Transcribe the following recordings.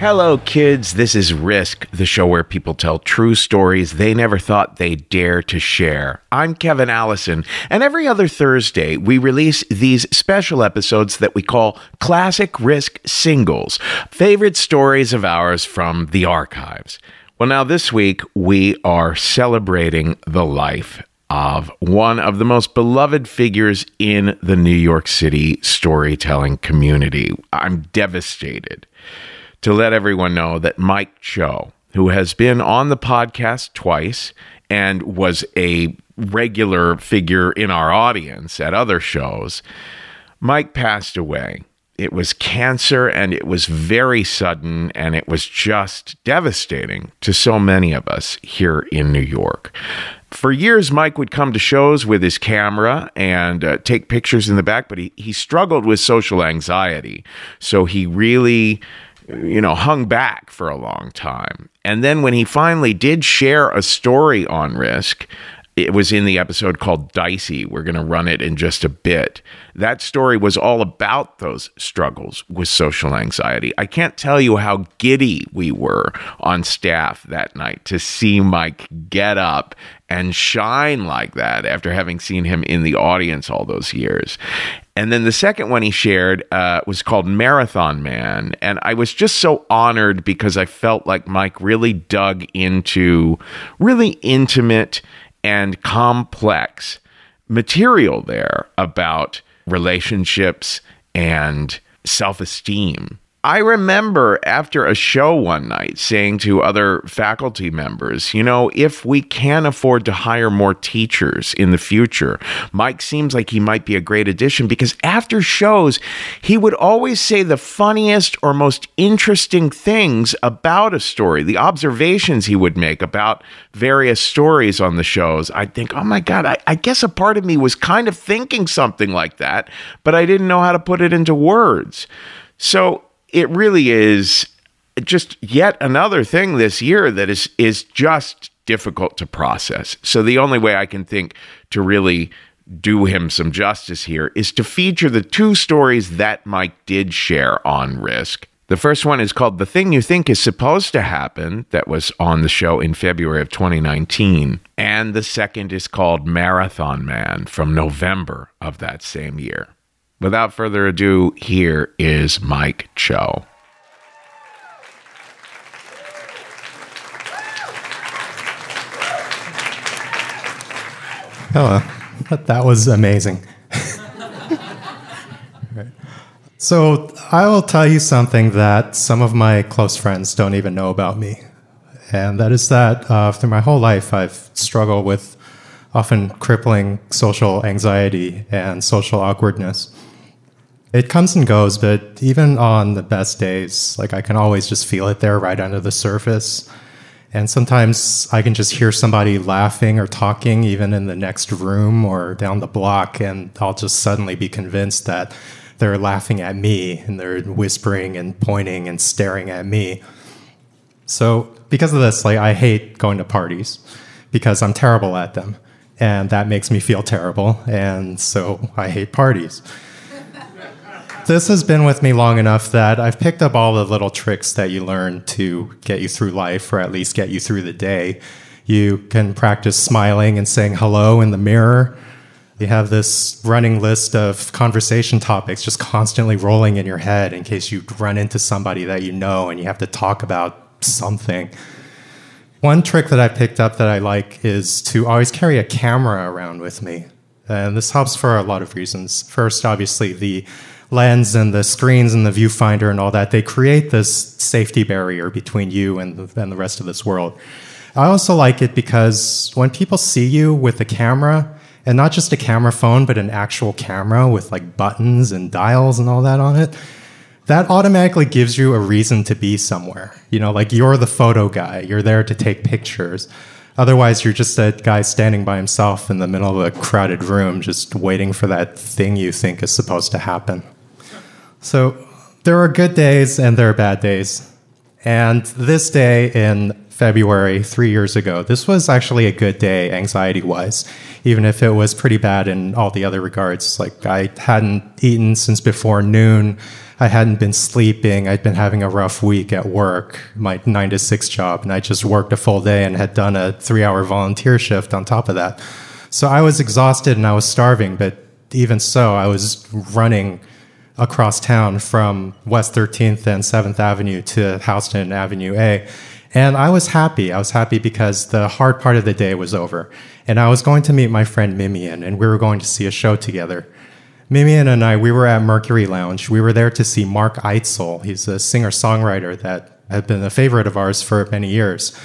Hello, kids. This is Risk, the show where people tell true stories they never thought they'd dare to share. I'm Kevin Allison, and every other Thursday, we release these special episodes that we call Classic Risk Singles favorite stories of ours from the archives. Well, now this week, we are celebrating the life of one of the most beloved figures in the New York City storytelling community. I'm devastated to let everyone know that Mike Cho, who has been on the podcast twice and was a regular figure in our audience at other shows, Mike passed away. It was cancer and it was very sudden and it was just devastating to so many of us here in New York. For years, Mike would come to shows with his camera and uh, take pictures in the back, but he, he struggled with social anxiety. So he really you know, hung back for a long time. And then when he finally did share a story on risk, it was in the episode called Dicey. We're going to run it in just a bit. That story was all about those struggles with social anxiety. I can't tell you how giddy we were on staff that night to see Mike get up and shine like that after having seen him in the audience all those years. And then the second one he shared uh, was called Marathon Man. And I was just so honored because I felt like Mike really dug into really intimate and complex material there about relationships and self esteem I remember after a show one night saying to other faculty members, you know, if we can afford to hire more teachers in the future, Mike seems like he might be a great addition because after shows, he would always say the funniest or most interesting things about a story, the observations he would make about various stories on the shows. I'd think, oh my God, I, I guess a part of me was kind of thinking something like that, but I didn't know how to put it into words. So it really is just yet another thing this year that is is just difficult to process. So the only way I can think to really do him some justice here is to feature the two stories that Mike did share on Risk. The first one is called The Thing You Think Is Supposed to Happen, that was on the show in February of 2019. And the second is called Marathon Man from November of that same year. Without further ado, here is Mike Cho. Hello. That was amazing. so, I will tell you something that some of my close friends don't even know about me. And that is that uh, through my whole life, I've struggled with often crippling social anxiety and social awkwardness. It comes and goes, but even on the best days, like I can always just feel it there right under the surface. And sometimes I can just hear somebody laughing or talking, even in the next room or down the block, and I'll just suddenly be convinced that they're laughing at me and they're whispering and pointing and staring at me. So, because of this, like I hate going to parties because I'm terrible at them, and that makes me feel terrible, and so I hate parties this has been with me long enough that I've picked up all the little tricks that you learn to get you through life, or at least get you through the day. You can practice smiling and saying hello in the mirror. You have this running list of conversation topics just constantly rolling in your head in case you run into somebody that you know and you have to talk about something. One trick that I picked up that I like is to always carry a camera around with me. And this helps for a lot of reasons. First, obviously, the lens and the screens and the viewfinder and all that, they create this safety barrier between you and the, and the rest of this world. I also like it because when people see you with a camera, and not just a camera phone, but an actual camera with like buttons and dials and all that on it, that automatically gives you a reason to be somewhere. You know, like you're the photo guy, you're there to take pictures. Otherwise, you're just a guy standing by himself in the middle of a crowded room, just waiting for that thing you think is supposed to happen. So there are good days and there are bad days. And this day in February, three years ago, this was actually a good day anxiety wise, even if it was pretty bad in all the other regards. Like I hadn't eaten since before noon. I hadn't been sleeping. I'd been having a rough week at work, my nine to six job, and I just worked a full day and had done a three hour volunteer shift on top of that. So I was exhausted and I was starving, but even so, I was running across town from West 13th and 7th Avenue to Houston Avenue A. And I was happy. I was happy because the hard part of the day was over. And I was going to meet my friend Mimian, and we were going to see a show together. Mimian and I, we were at Mercury Lounge. We were there to see Mark Eitzel. He's a singer songwriter that had been a favorite of ours for many years.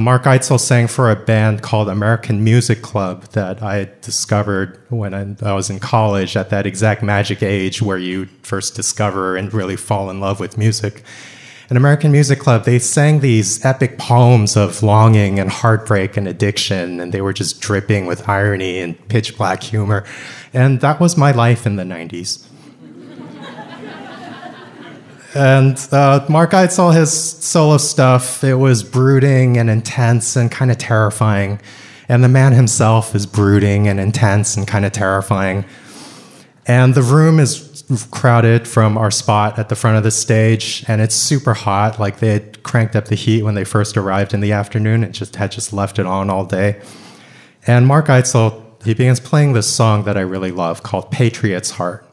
Mark Eitzel sang for a band called American Music Club that I discovered when I, was in college at that exact magic age where you first discover and really fall in love with music. An American Music Club, they sang these epic poems of longing and heartbreak and addiction, and they were just dripping with irony and pitch black humor. And that was my life in the 90s. And uh, Mark Eitzel, his solo stuff, it was brooding and intense and kind of terrifying. And the man himself is brooding and intense and kind of terrifying. And the room is crowded from our spot at the front of the stage, and it's super hot. Like they had cranked up the heat when they first arrived in the afternoon and just had just left it on all day. And Mark Eitzel, he begins playing this song that I really love called Patriot's Heart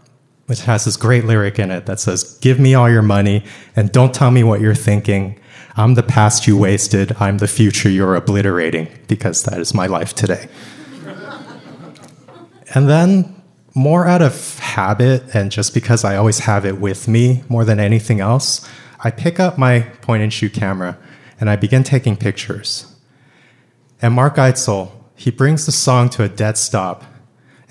which has this great lyric in it that says, Give me all your money and don't tell me what you're thinking. I'm the past you wasted. I'm the future you're obliterating, because that is my life today. and then, more out of habit and just because I always have it with me more than anything else, I pick up my point and shoot camera and I begin taking pictures. And Mark Eitzel, he brings the song to a dead stop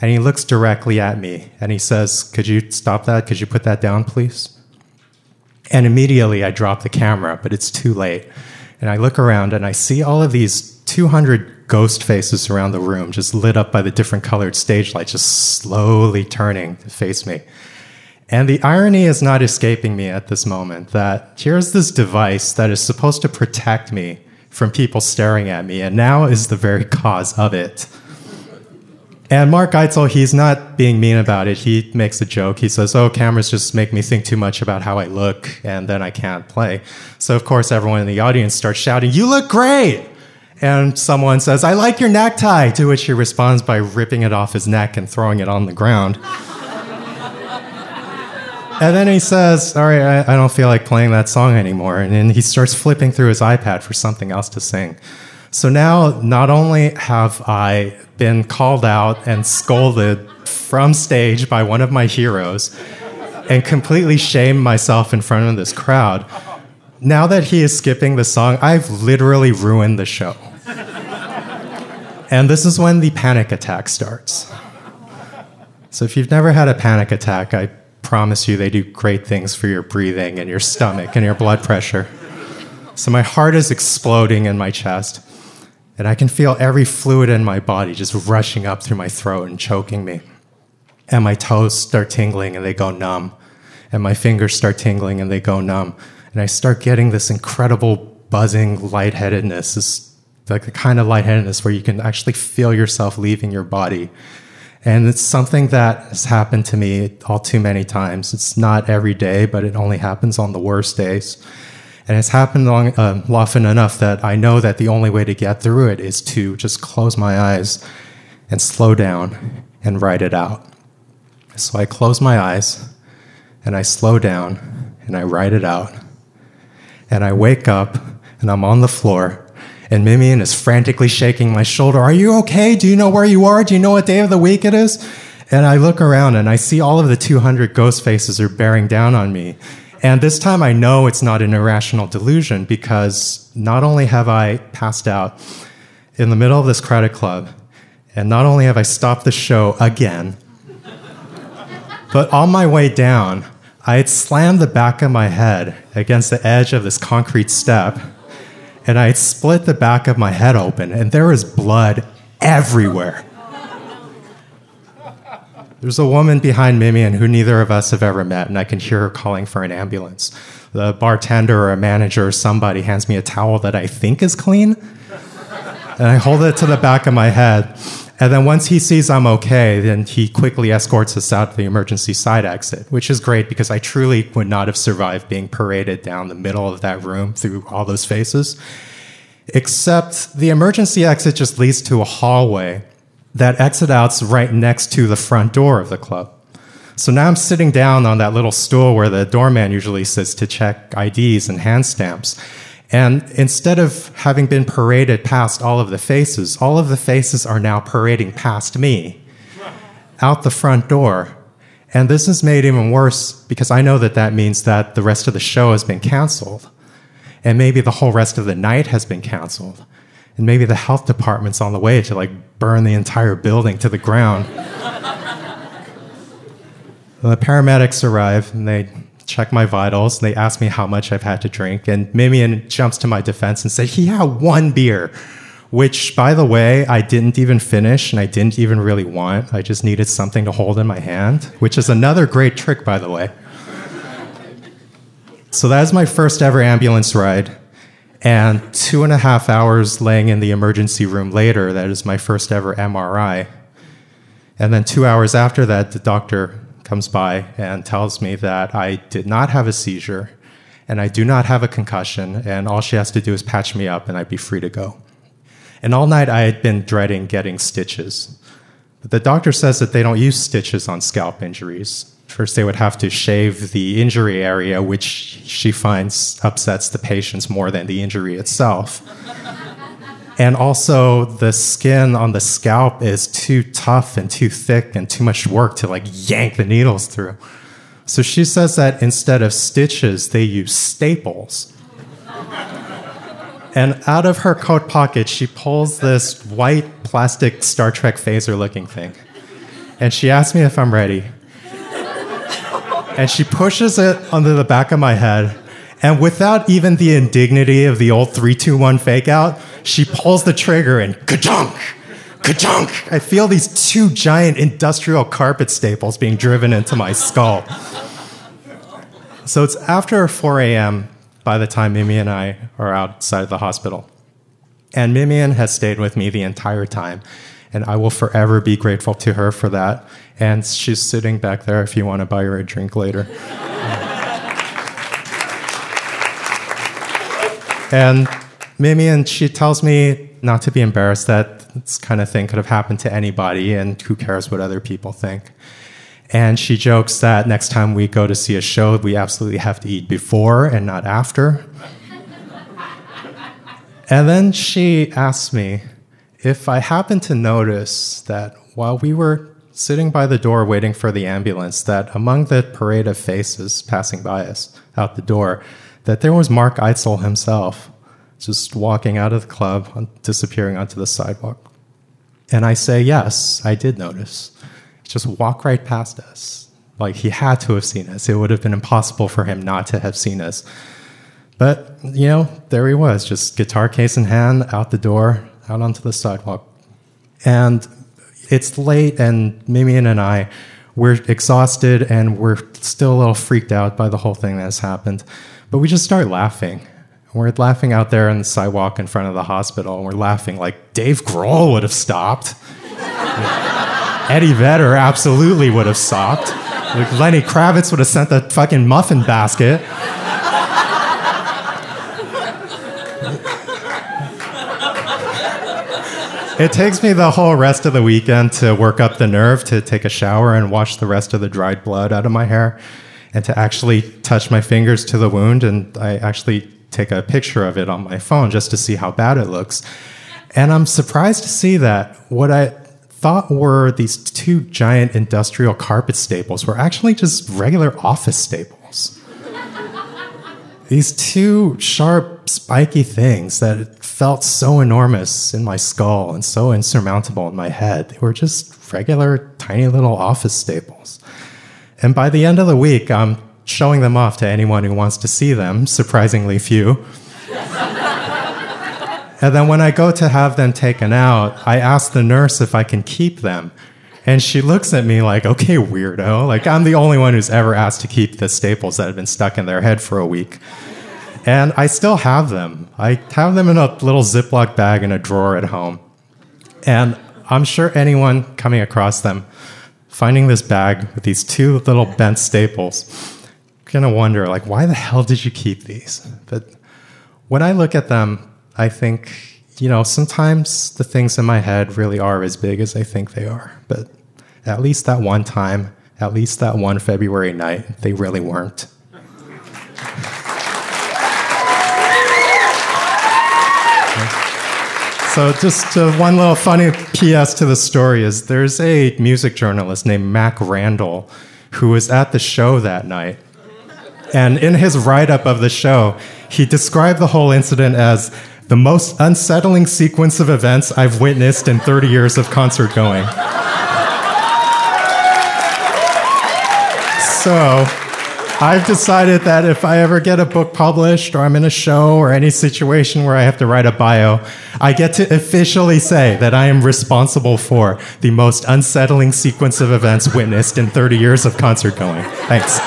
and he looks directly at me and he says, Could you stop that? Could you put that down, please? And immediately I drop the camera, but it's too late. And I look around and I see all of these 200 ghost faces around the room, just lit up by the different colored stage lights, just slowly turning to face me. And the irony is not escaping me at this moment that here's this device that is supposed to protect me from people staring at me, and now is the very cause of it. And Mark Eitzel, he's not being mean about it. He makes a joke. He says, Oh, cameras just make me think too much about how I look, and then I can't play. So, of course, everyone in the audience starts shouting, You look great! And someone says, I like your necktie, to which he responds by ripping it off his neck and throwing it on the ground. and then he says, All right, I, I, don't feel like playing that song anymore. And then he starts flipping through his iPad for something else to sing. So now, not only have I been called out and scolded from stage by one of my heroes and completely shamed myself in front of this crowd. Now that he is skipping the song, I've literally ruined the show. and this is when the panic attack starts. So if you've never had a panic attack, I promise you they do great things for your breathing and your stomach and your blood pressure. So my heart is exploding in my chest. And I can feel every fluid in my body just rushing up through my throat and choking me. And my toes start tingling and they go numb. And my fingers start tingling and they go numb. And I start getting this incredible buzzing lightheadedness, this like the kind of lightheadedness where you can actually feel yourself leaving your body. And it's something that has happened to me all too many times. It's not every day, but it only happens on the worst days. And it's happened long, uh, often enough that I know that the only way to get through it is to just close my eyes and slow down and write it out. So I close my eyes and I slow down and I write it out. And I wake up and I'm on the floor and Mimian is frantically shaking my shoulder. Are you okay? Do you know where you are? Do you know what day of the week it is? And I look around and I see all of the 200 ghost faces are bearing down on me. And this time I know it's not an irrational delusion because not only have I passed out in the middle of this crowded club, and not only have I stopped the show again, but on my way down, I had slammed the back of my head against the edge of this concrete step, and I had split the back of my head open, and there was blood everywhere. There's a woman behind Mimian who neither of us have ever met, and I can hear her calling for an ambulance. The bartender or a manager or somebody hands me a towel that I think is clean, and I hold it to the back of my head, And then once he sees I'm okay, then he quickly escorts us out to the emergency side exit, which is great because I truly would not have survived being paraded down the middle of that room through all those faces. Except the emergency exit just leads to a hallway that exit outs right next to the front door of the club. So now I'm sitting down on that little stool where the doorman usually sits to check IDs and hand stamps. And instead of having been paraded past all of the faces, all of the faces are now parading past me out the front door. And this is made even worse because I know that that means that the rest of the show has been canceled. And maybe the whole rest of the night has been canceled. And maybe the health department's on the way to like burn the entire building to the ground. the paramedics arrive and they check my vitals. And they ask me how much I've had to drink. And Mimian jumps to my defense and says, he had one beer, which, by the way, I didn't even finish and I didn't even really want. I just needed something to hold in my hand, which is another great trick, by the way. so that is my first ever ambulance ride. And two and a half hours laying in the emergency room later, that is my first ever MRI. And then two hours after that, the doctor comes by and tells me that I did not have a seizure and I do not have a concussion, and all she has to do is patch me up and I'd be free to go. And all night I had been dreading getting stitches. But the doctor says that they don't use stitches on scalp injuries. First, they would have to shave the injury area, which she finds upsets the patients more than the injury itself. And also, the skin on the scalp is too tough and too thick and too much work to like yank the needles through. So she says that instead of stitches, they use staples. and out of her coat pocket, she pulls this white plastic Star Trek phaser looking thing. And she asks me if I'm ready. And she pushes it under the back of my head. And without even the indignity of the old 321 fake out, she pulls the trigger and ka-chunk, ka-chunk. I feel these two giant industrial carpet staples being driven into my skull. So it's after 4 a.m. by the time Mimi and I are outside the hospital. And Mimian has stayed with me the entire time. And I will forever be grateful to her for that. And she's sitting back there if you want to buy her a drink later. and Mimi, and she tells me not to be embarrassed that this kind of thing could have happened to anybody, and who cares what other people think. And she jokes that next time we go to see a show, we absolutely have to eat before and not after. and then she asks me if I happen to notice that while we were sitting by the door waiting for the ambulance, that among the parade of faces passing by us out the door, that there was Mark Eitzel himself just walking out of the club, disappearing onto the sidewalk. And I say, Yes, I did notice. Just walk right past us. Like he had to have seen us. It would have been impossible for him not to have seen us. But, you know, there he was, just guitar case in hand, out the door, out onto the sidewalk. And it's late, and Mimian and I, we're exhausted and we're still a little freaked out by the whole thing that has happened. But we just start laughing. We're laughing out there on the sidewalk in front of the hospital, and we're laughing like Dave Grohl would have stopped. Eddie Vedder absolutely would have stopped. Like Lenny Kravitz would have sent the fucking muffin basket. It takes me the whole rest of the weekend to work up the nerve to take a shower and wash the rest of the dried blood out of my hair and to actually touch my fingers to the wound. And I actually take a picture of it on my phone just to see how bad it looks. And I'm surprised to see that what I thought were these two giant industrial carpet staples were actually just regular office staples. These two sharp, spiky things that felt so enormous in my skull and so insurmountable in my head. They were just regular, tiny little office staples. And by the end of the week, I'm showing them off to anyone who wants to see them, surprisingly few. and then when I go to have them taken out, I ask the nurse if I can keep them. And she looks at me like, okay, weirdo. Like, I'm the only one who's ever asked to keep the staples that have been stuck in their head for a week. And I still have them. I have them in a little Ziploc bag in a drawer at home. And I'm sure anyone coming across them, finding this bag with these two little bent staples, gonna wonder like, why the hell did you keep these? But when I look at them, I think, you know, sometimes the things in my head really are as big as I think they are. But at least that one time, at least that one February night, they really weren't. So, just uh, one little funny PS to the story is there's a music journalist named Mac Randall who was at the show that night. And in his write up of the show, he described the whole incident as the most unsettling sequence of events I've witnessed in 30 years of concert going. So, I've decided that if I ever get a book published or I'm in a show or any situation where I have to write a bio, I get to officially say that I am responsible for the most unsettling sequence of events witnessed in 30 years of concert going. Thanks.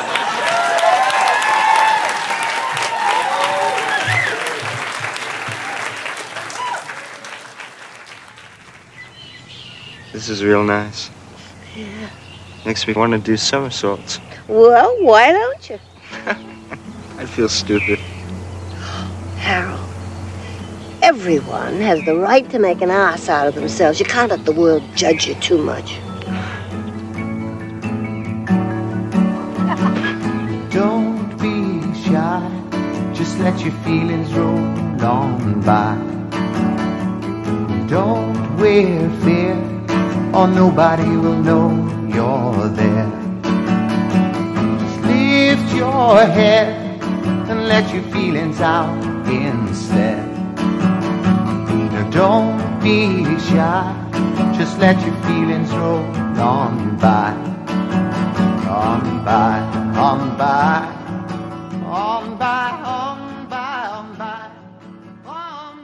This is real nice. Yeah. Makes me want to do somersaults. Well, why don't you? I feel stupid. Harold, everyone has the right to make an ass out of themselves. You can't let the world judge you too much. Don't be shy. Just let your feelings roll on by. Don't wear fear, or nobody will know you're there lift your head and let your feelings out instead. Now don't be shy, just let your feelings roll on by, on by, on by, on by, on by, on.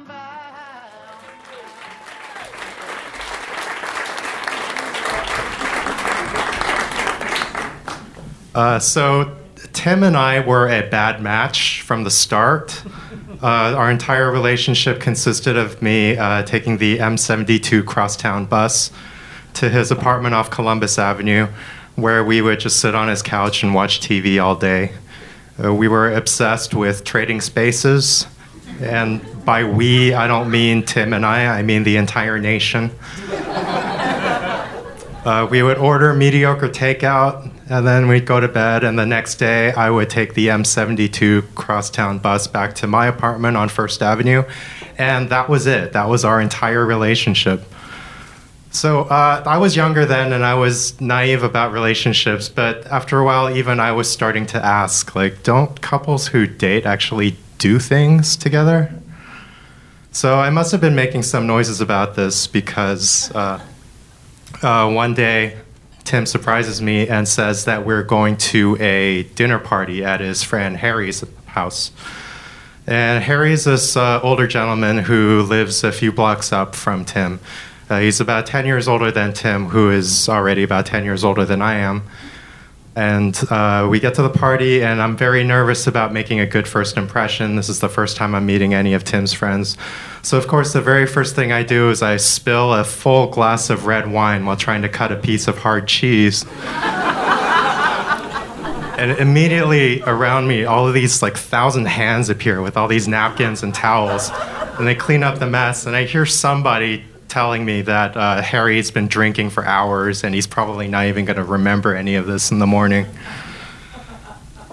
Uh, so, Tim and I were a bad match from the start. Uh, our entire relationship consisted of me uh, taking the M72 crosstown bus to his apartment off Columbus Avenue, where we would just sit on his couch and watch TV all day. Uh, we were obsessed with trading spaces, and by we, I don't mean Tim and I, I mean the entire nation. Uh, we would order mediocre takeout, and then we'd go to bed. And the next day, I would take the M72 crosstown bus back to my apartment on First Avenue, and that was it. That was our entire relationship. So uh, I was younger then, and I was naive about relationships. But after a while, even I was starting to ask, like, don't couples who date actually do things together? So I must have been making some noises about this because. Uh, uh, one day, Tim surprises me and says that we're going to a dinner party at his friend Harry's house. And Harry's this uh, older gentleman who lives a few blocks up from Tim. Uh, he's about 10 years older than Tim, who is already about 10 years older than I am. And uh, we get to the party, and I'm very nervous about making a good first impression. This is the first time I'm meeting any of Tim's friends. So, of course, the very first thing I do is I spill a full glass of red wine while trying to cut a piece of hard cheese. and immediately around me, all of these like thousand hands appear with all these napkins and towels, and they clean up the mess. And I hear somebody telling me that uh, Harry's been drinking for hours and he's probably not even going to remember any of this in the morning.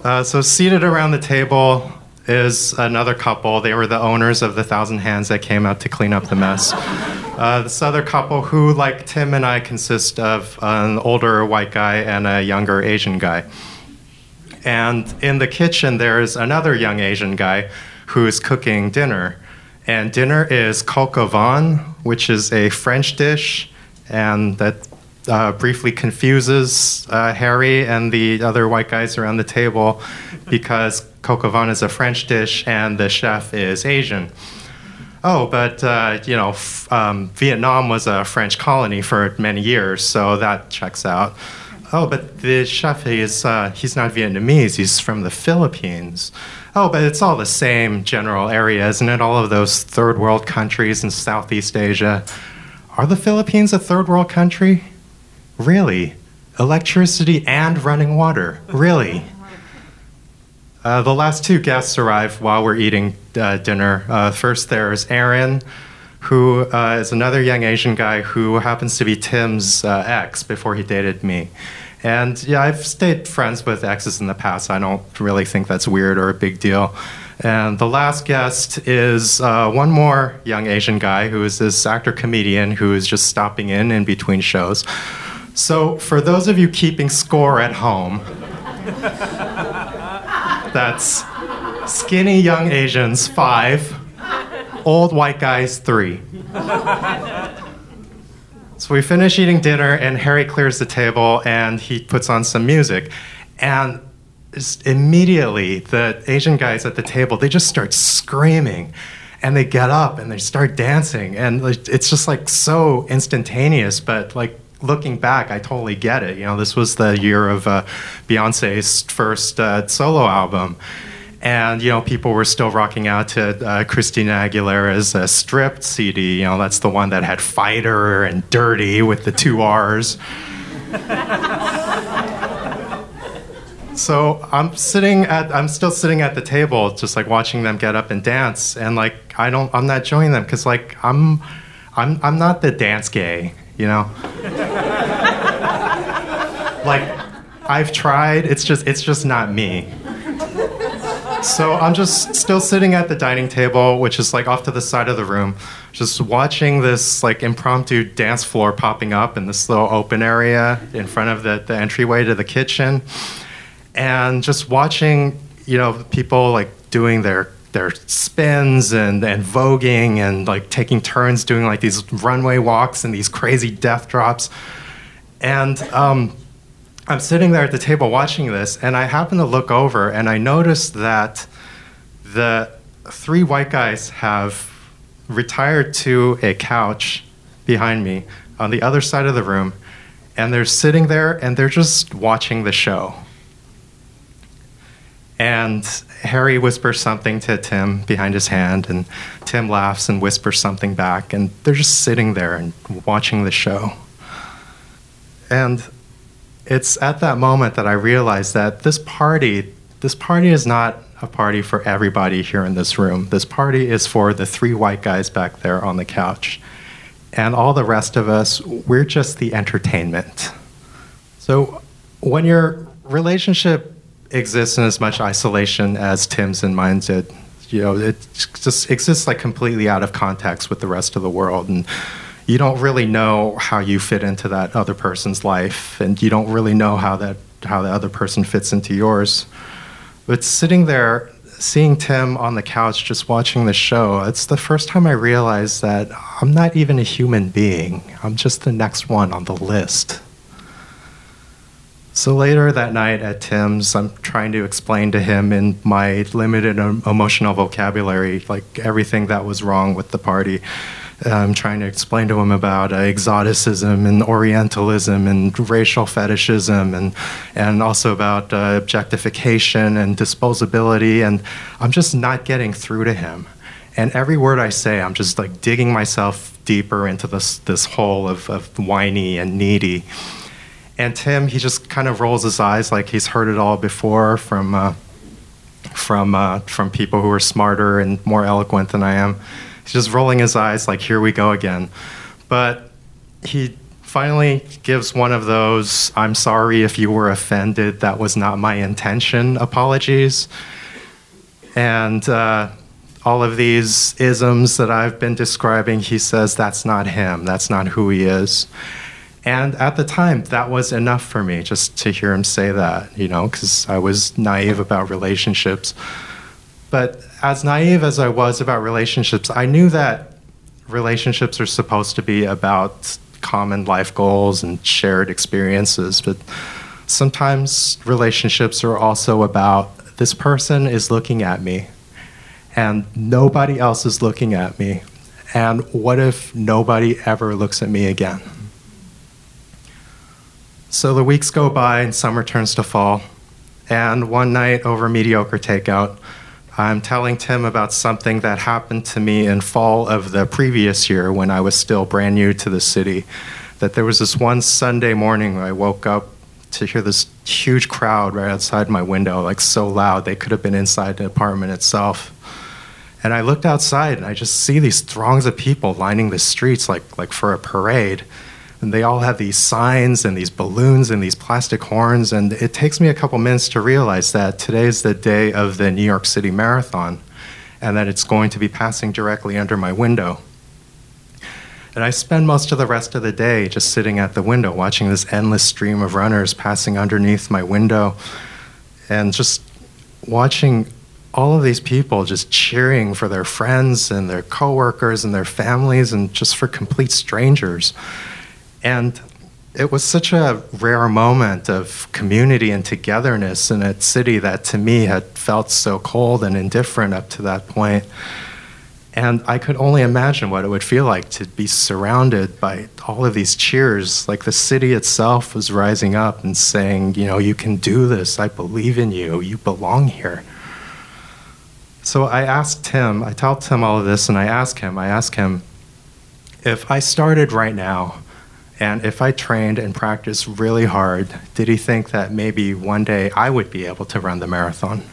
Uh, so, seated around the table is another couple. They were the owners of the Thousand Hands that came out to clean up the mess. Uh, this other couple, who, like Tim and I, consist of an older white guy and a younger Asian guy. And in the kitchen, there's another young Asian guy who's cooking dinner. And dinner is vin, which is a French dish, and that uh, briefly confuses uh, Harry and the other white guys around the table because coq au vin is a French dish and the chef is Asian. Oh, but uh, you know, um, Vietnam was a French colony for many years, so that checks out. Oh, but the chef is uh, he's not Vietnamese; he's from the Philippines. Oh, but it's all the same general area, isn't it? All of those third world countries in Southeast Asia Are the Philippines a third world country? Really? Electricity and running water? Really? Uh, the last two guests arrive while we're eating uh, dinner. Uh, first, there's Aaron, who uh, is another young Asian guy who happens to be Tim's uh, ex before he dated me. And yeah, I've stayed friends with exes in the past. I don't really think that's weird or a big deal. And the last guest is uh, one more young Asian guy who is this actor comedian who is just stopping in in between shows. So, for those of you keeping score at home, that's skinny young Asians, five, old white guys, three. So we finish eating dinner, and Harry clears the table and he puts on some music. And immediately the Asian guys at the table they just start screaming. And they get up and they start dancing. And it's just like so instantaneous but like looking back I totally get it. You know this was the year of uh, Beyonce's first uh, solo album and you know people were still rocking out to uh, Christina Aguilera's uh, stripped CD you know that's the one that had fighter and dirty with the two R's so I'm sitting at I'm still sitting at the table just like watching them get up and dance and like I don't I'm not joining them cuz like I'm I'm I'm not the dance gay, you know? like I've tried, it's just it's just not me. So I'm just still sitting at the dining table, which is like off to the side of the room, just watching this like impromptu dance floor popping up in this little open area in front of the, the entryway to the kitchen and just watching you know people like doing their their spins and, and voguing and like taking turns doing like these runway walks and these crazy death drops. And um, i'm sitting there at the table watching this and i happen to look over and i notice that the three white guys have retired to a couch behind me on the other side of the room and they're sitting there and they're just watching the show and Harry whispers something to Tim behind his hand, and Tim laughs and whispers something back, and they're just sitting there and watching the show. And it's at that moment that I realize that this party, this party is not a party for everybody here in this room. This party is for the three white guys back there on the couch. And all the rest of us, we're just the entertainment. So when your relationship exists in as much isolation as Tim's and mine did. You know, it just exists like completely out of context with the rest of the world, and you don't really know how you fit into that other person's life, and you don't really know how that how the other person fits into yours. But sitting there, seeing Tim on the couch, just watching the show, it's the first time I realized that I'm not even a human being. I'm just the next one on the list. So later that night at Tim's, I'm trying to explain to him in my limited emotional vocabulary, like everything that was wrong with the party. I'm trying to explain to him about uh, exoticism and Orientalism and racial fetishism and and also about uh, objectification and disposability. And I'm just not getting through to him. And every word I say, I'm just like digging myself deeper into this this hole of, of whiny and needy. And Tim, he just kind of rolls his eyes like he's heard it all before from uh, from uh, from people who are smarter and more eloquent than I am. Just rolling his eyes like, "Here we go again." But he finally gives one of those "I'm sorry if you were offended. That was not my intention." Apologies, and. Uh, all of these isms that I've been describing, he says that's not him. That's not who he is. And at the time, that was enough for me just to hear him say that, you know, because I was naive about relationships. But as naive as I was about relationships, I knew that relationships are supposed to be about common life goals and shared experiences. But sometimes relationships are also about this person is looking at me and nobody else is looking at me. And what if nobody ever looks at me again? So the weeks go by and summer turns to fall. And one night over mediocre takeout, I'm telling Tim about something that happened to me in fall of the previous year when I was still brand new to the city. That there was this one Sunday morning I woke up to hear this huge crowd right outside my window, like so loud they could have been inside the apartment itself. And I looked outside and I just see these throngs of people lining the streets like, like for a parade. And they all have these signs and these balloons and these plastic horns. And it takes me a couple minutes to realize that today's the day of the New York City Marathon and that it's going to be passing directly under my window. And I spend most of the rest of the day just sitting at the window watching this endless stream of runners passing underneath my window and just watching all of these people just cheering for their friends and their coworkers and their families and just for complete strangers. And it was such a rare moment of community and togetherness in a city that to me had felt so cold and indifferent up to that point. And I could only imagine what it would feel like to be surrounded by all of these cheers. Like the city itself was rising up and saying, you know, you can do this. I believe in you. You belong here. So I asked him, I told Tim all of this, and I asked him, I asked him, if I started right now and if I trained and practiced really hard, did he think that maybe one day I would be able to run the marathon?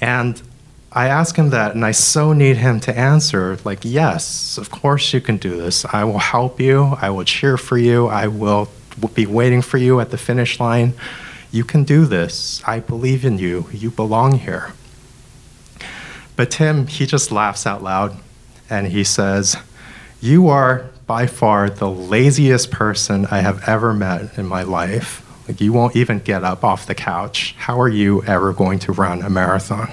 And I ask him that, and I so need him to answer, like, yes, of course you can do this. I will help you. I will cheer for you. I will be waiting for you at the finish line. You can do this. I believe in you. You belong here. But Tim, he just laughs out loud and he says, You are by far the laziest person I have ever met in my life. Like, you won't even get up off the couch. How are you ever going to run a marathon?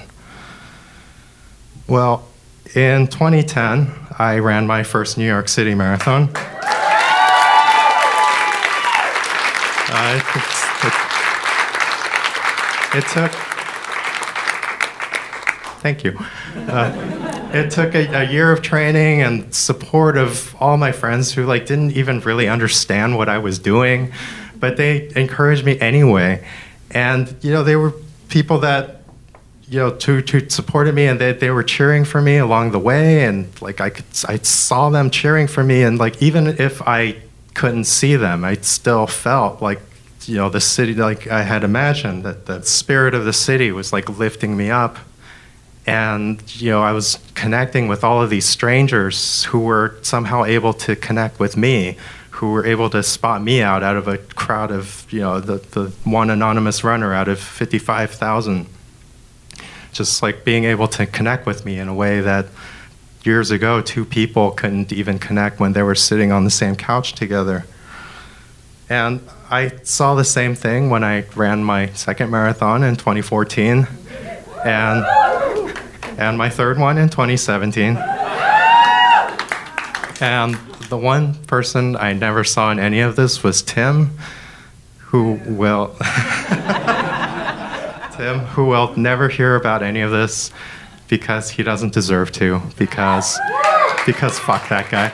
Well, in 2010, I ran my first New York City marathon. Uh, it, took Thank you. Uh, it took a, a, year of training and support of all my friends who like didn't even really understand what I was doing, but they encouraged me anyway. And you know, they were people that you know to, to supported me and they, they were cheering for me along the way and like I could I saw them cheering for me and like even if I couldn't see them, I still felt like you know the city like I had imagined that the spirit of the city was like lifting me up and you know i was connecting with all of these strangers who were somehow able to connect with me who were able to spot me out out of a crowd of you know the, the one anonymous runner out of 55000 just like being able to connect with me in a way that years ago two people couldn't even connect when they were sitting on the same couch together. And i saw the same thing when i ran my second marathon in 2014 and and my third one in 2017. And the one person I never saw in any of this was Tim, who will Tim, who will never hear about any of this because he doesn't deserve to, because because fuck that guy.